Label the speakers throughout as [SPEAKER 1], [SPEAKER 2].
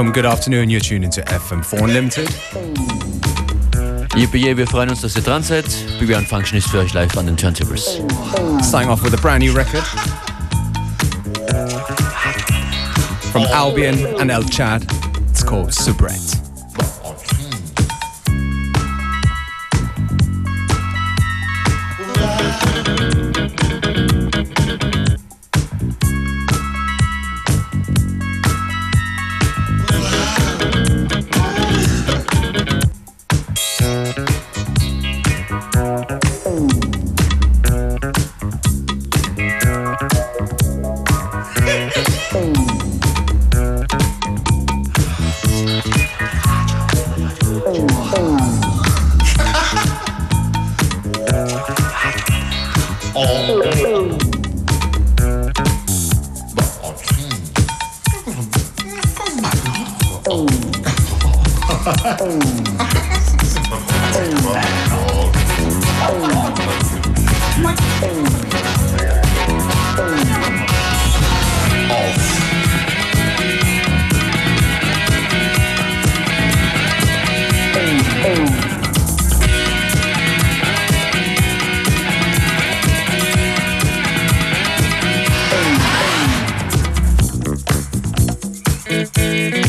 [SPEAKER 1] Welcome, good afternoon. You're tuning to FM4 Unlimited.
[SPEAKER 2] Yippee, yeah, wir freuen uns, dass ihr dran seid. Bibi und Function ist für euch live an den Turntables.
[SPEAKER 1] Starting off with a brand new record from Albion and El Chad. It's called Super
[SPEAKER 2] Mm-hmm.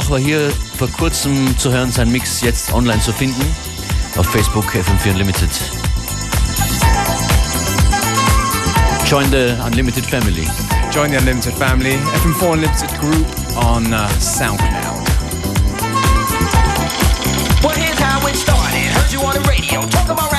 [SPEAKER 2] Rauch war hier vor kurzem zu hören, sein Mix jetzt online zu finden. Auf Facebook FM4 Unlimited. Join the Unlimited Family.
[SPEAKER 1] Join the Unlimited Family, FM4 Unlimited Group on uh, SoundCloud.
[SPEAKER 3] Well, here's how it started. Heard you on the radio, talking about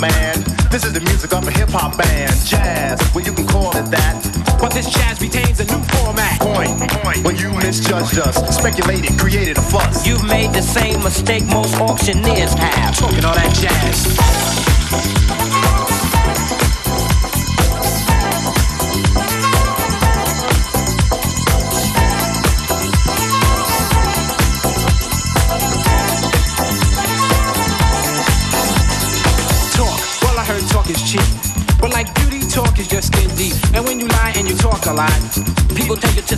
[SPEAKER 4] man. This is the music of a hip hop band, jazz. Well, you can call it that.
[SPEAKER 5] But this jazz retains a new format.
[SPEAKER 4] Point, point. Well, you misjudged us, speculated, created a fuss.
[SPEAKER 3] You've made the same mistake most auctioneers have.
[SPEAKER 5] Talking all that jazz.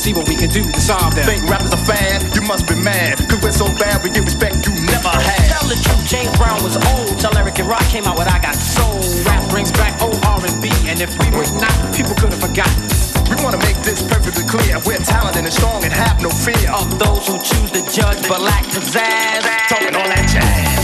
[SPEAKER 5] See what we can do to solve them.
[SPEAKER 4] Think rappers are fad? You must be mad. Cause we're so bad, we get respect you never had.
[SPEAKER 3] Tell the truth, James Brown was old. Tell Eric and Rock came out with I Got Soul.
[SPEAKER 5] Rap brings back old R&B, and if we was not, people could have forgotten.
[SPEAKER 4] We wanna make this perfectly clear. We're talented and strong and have no fear.
[SPEAKER 3] Of those who choose to judge but lack pizzazz.
[SPEAKER 4] Talking all that jazz.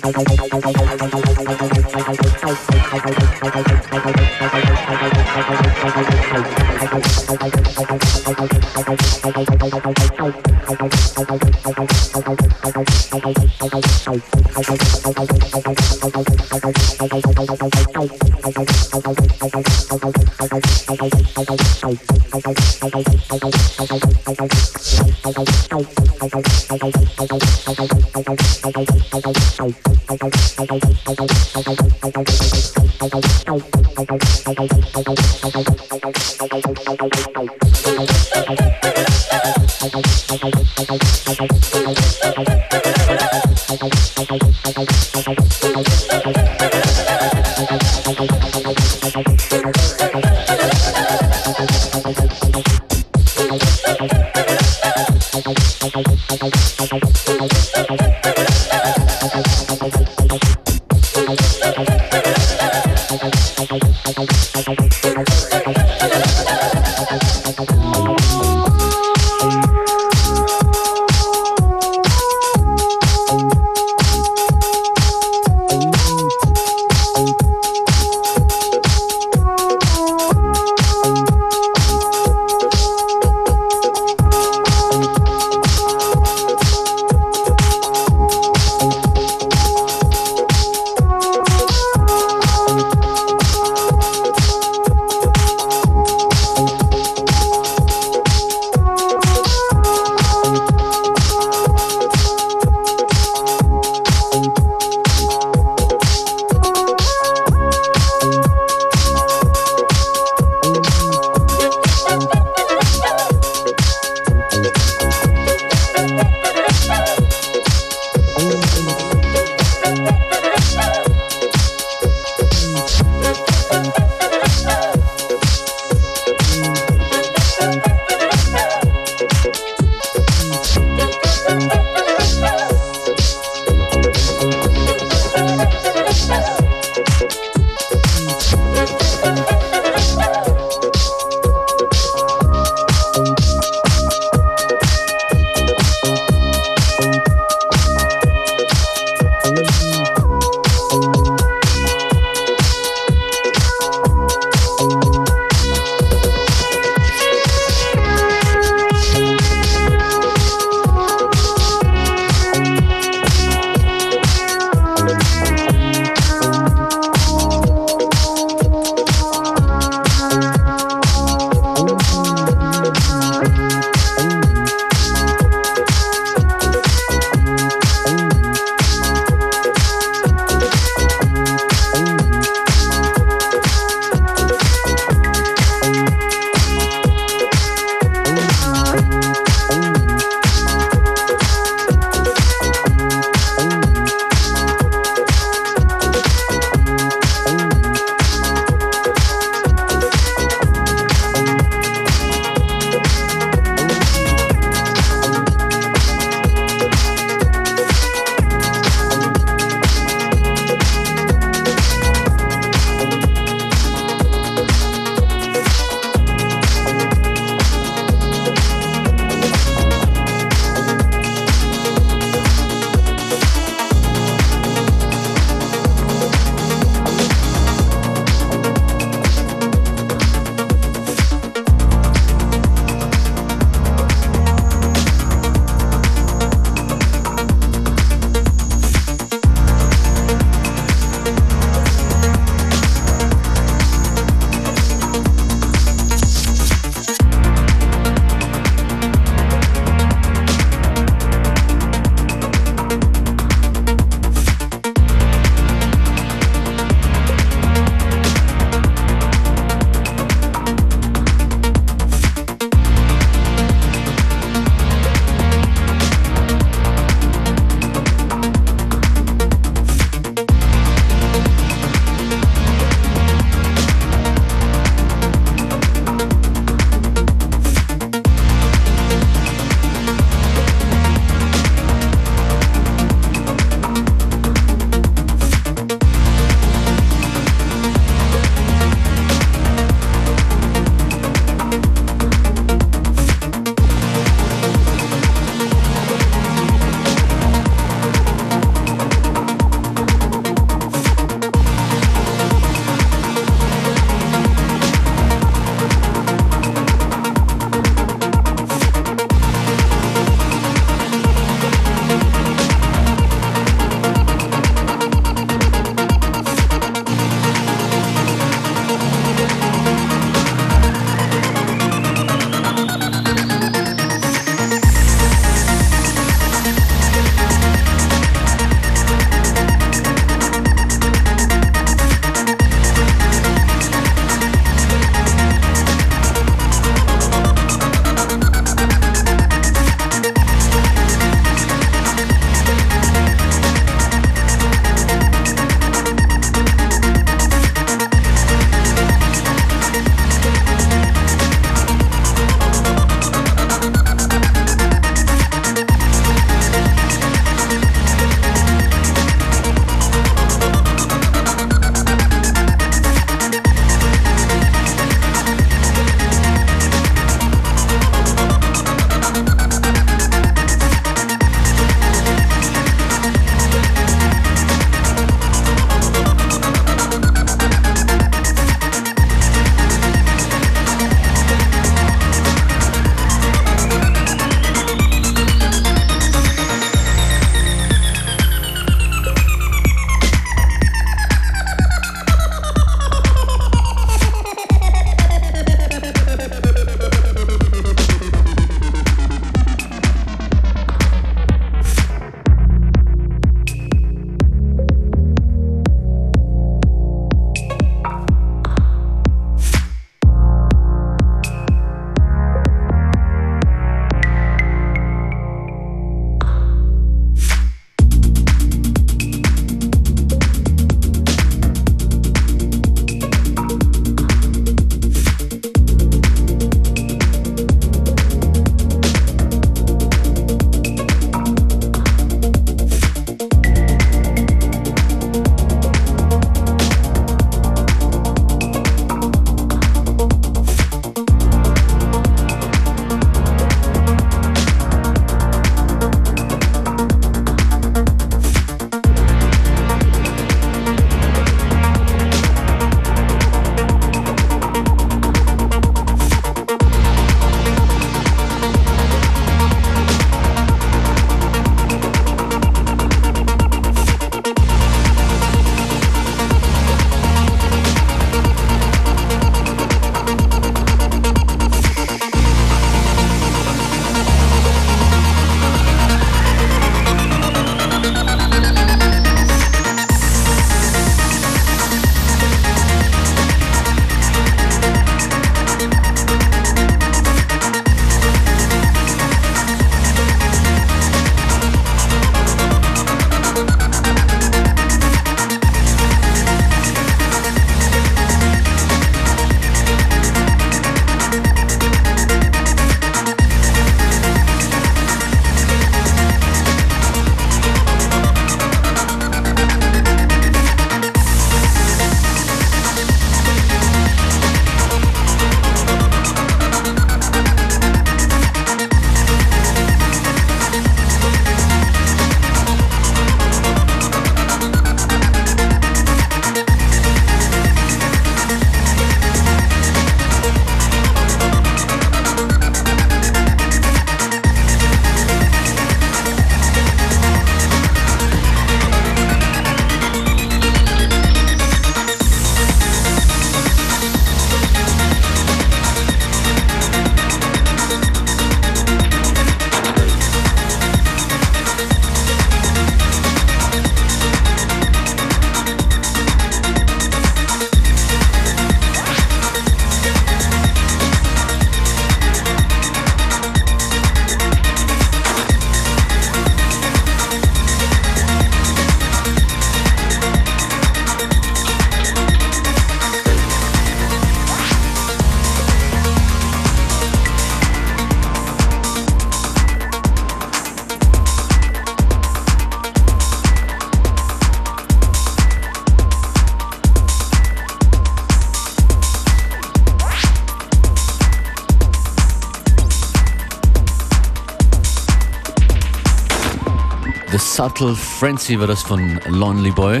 [SPEAKER 2] Subtle Frenzy war das von Lonely Boy.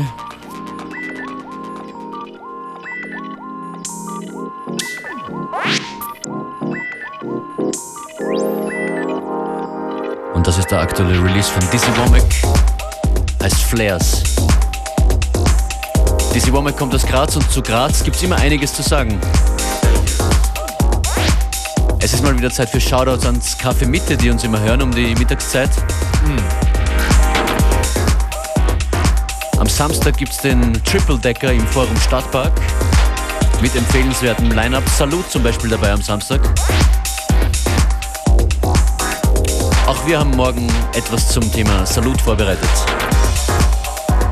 [SPEAKER 2] Und das ist der aktuelle Release von Dizzy Womack. Heißt Flares. Dizzy Womack kommt aus Graz und zu Graz gibt es immer einiges zu sagen. Es ist mal wieder Zeit für Shoutouts ans Café Mitte, die uns immer hören um die Mittagszeit. Am Samstag gibt es den Triple Decker im Forum Stadtpark mit empfehlenswertem Line-Up. Salut zum Beispiel dabei am Samstag. Auch wir haben morgen etwas zum Thema Salut vorbereitet.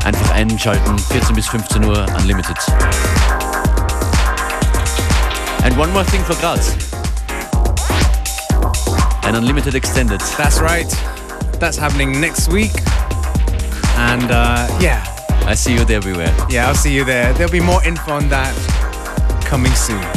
[SPEAKER 2] Einfach einschalten, 14 bis 15 Uhr, Unlimited. And one more thing for Graz. An Unlimited Extended.
[SPEAKER 1] That's right. That's happening next week. And uh, yeah,
[SPEAKER 2] I see you there everywhere.
[SPEAKER 1] yeah, I'll see you there. There'll be more info on that coming soon.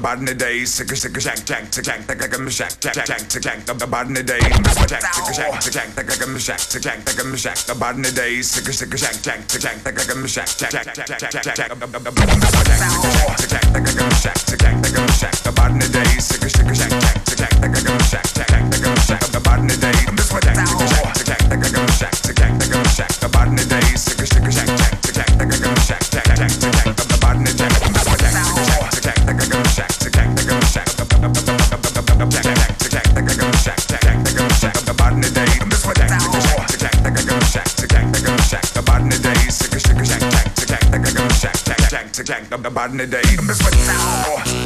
[SPEAKER 6] Shack, body in the day, sick sick shack, jack, to jack, the gagam shack, jack, jack, to jack, body in the day, jack, sick shack, to jack, the gagam shack, to jack, the gagam shack, body in the day, sick sick shack, jack, to jack, the gagam shack, jack, jack, jack, jack, jack, jack, shack, shack, body in the day, sick sick shack, jack, to jack, the gagam shack, jack, jack, the gagam shack, body in the day, jack, to jack, the gagam shack, to jack, the gagam shack, body in the day, sick sick shack, jack, the body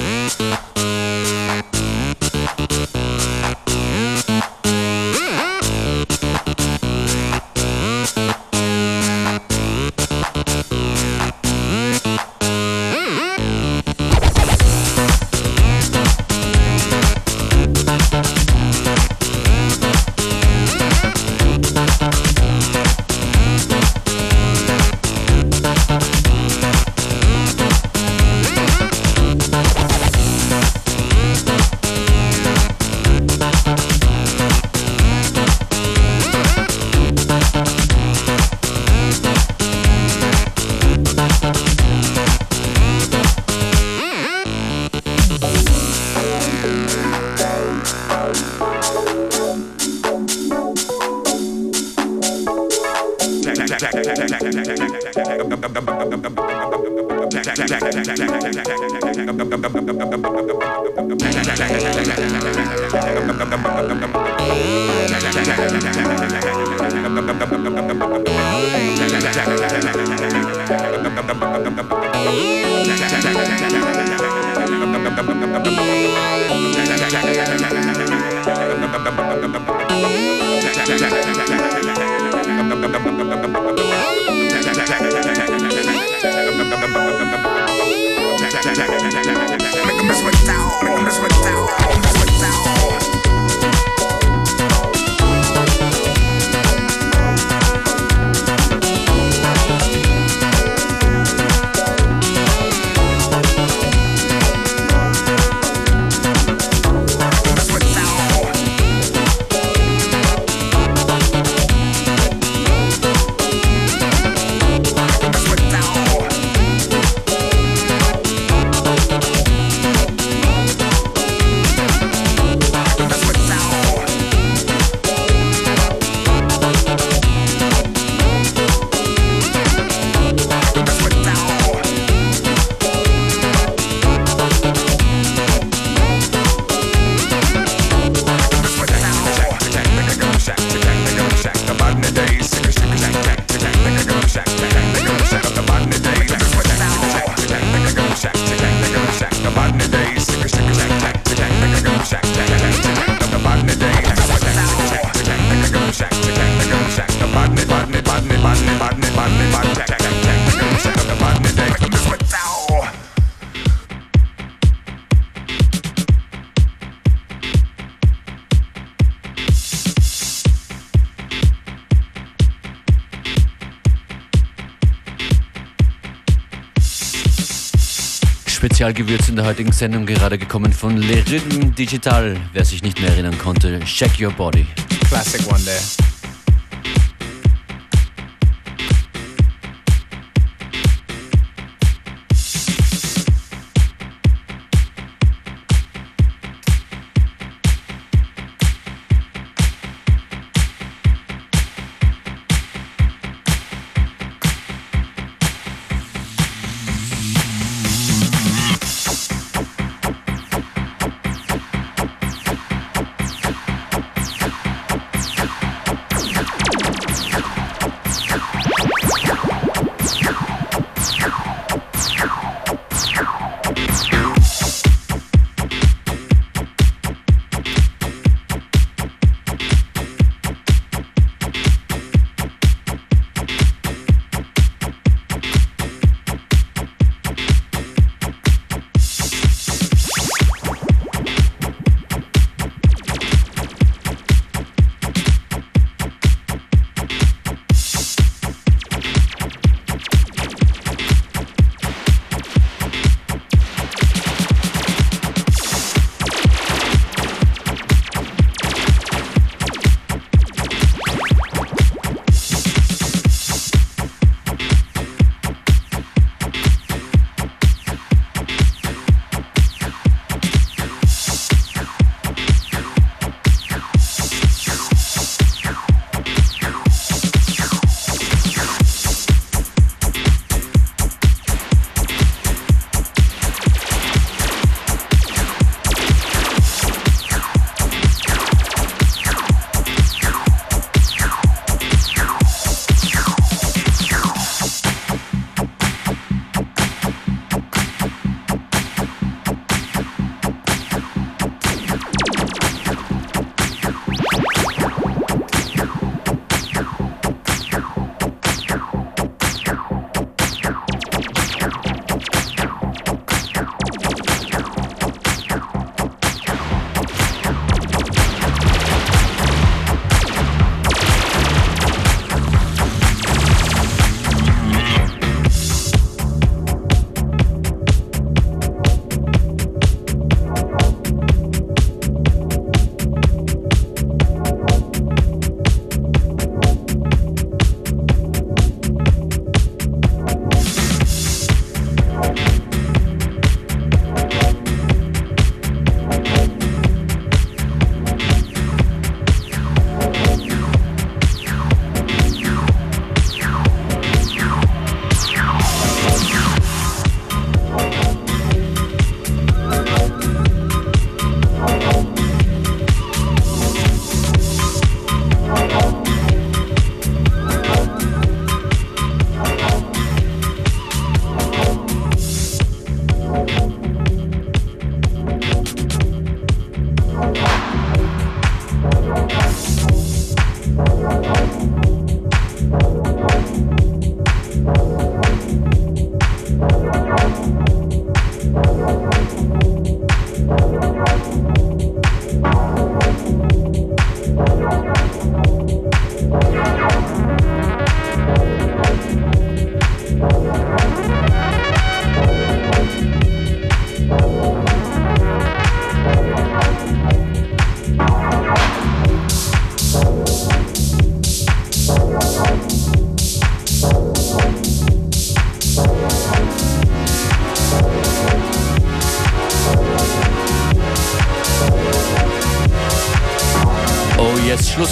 [SPEAKER 6] Yeah, yeah, yeah, yeah.
[SPEAKER 2] Spezialgewürz in der heutigen Sendung gerade gekommen von Le Rhythm Digital. Wer sich nicht mehr erinnern konnte, Check Your Body.
[SPEAKER 1] Classic one there.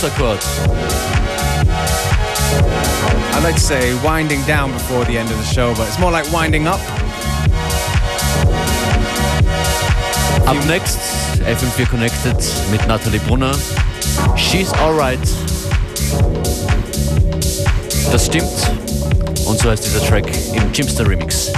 [SPEAKER 1] I like to say winding down before the end of the show, but it's more like winding up.
[SPEAKER 2] Up next, FM4 Connected mit Natalie Brunner. She's alright. Das stimmt. Und so heißt dieser Track im Jimster Remix.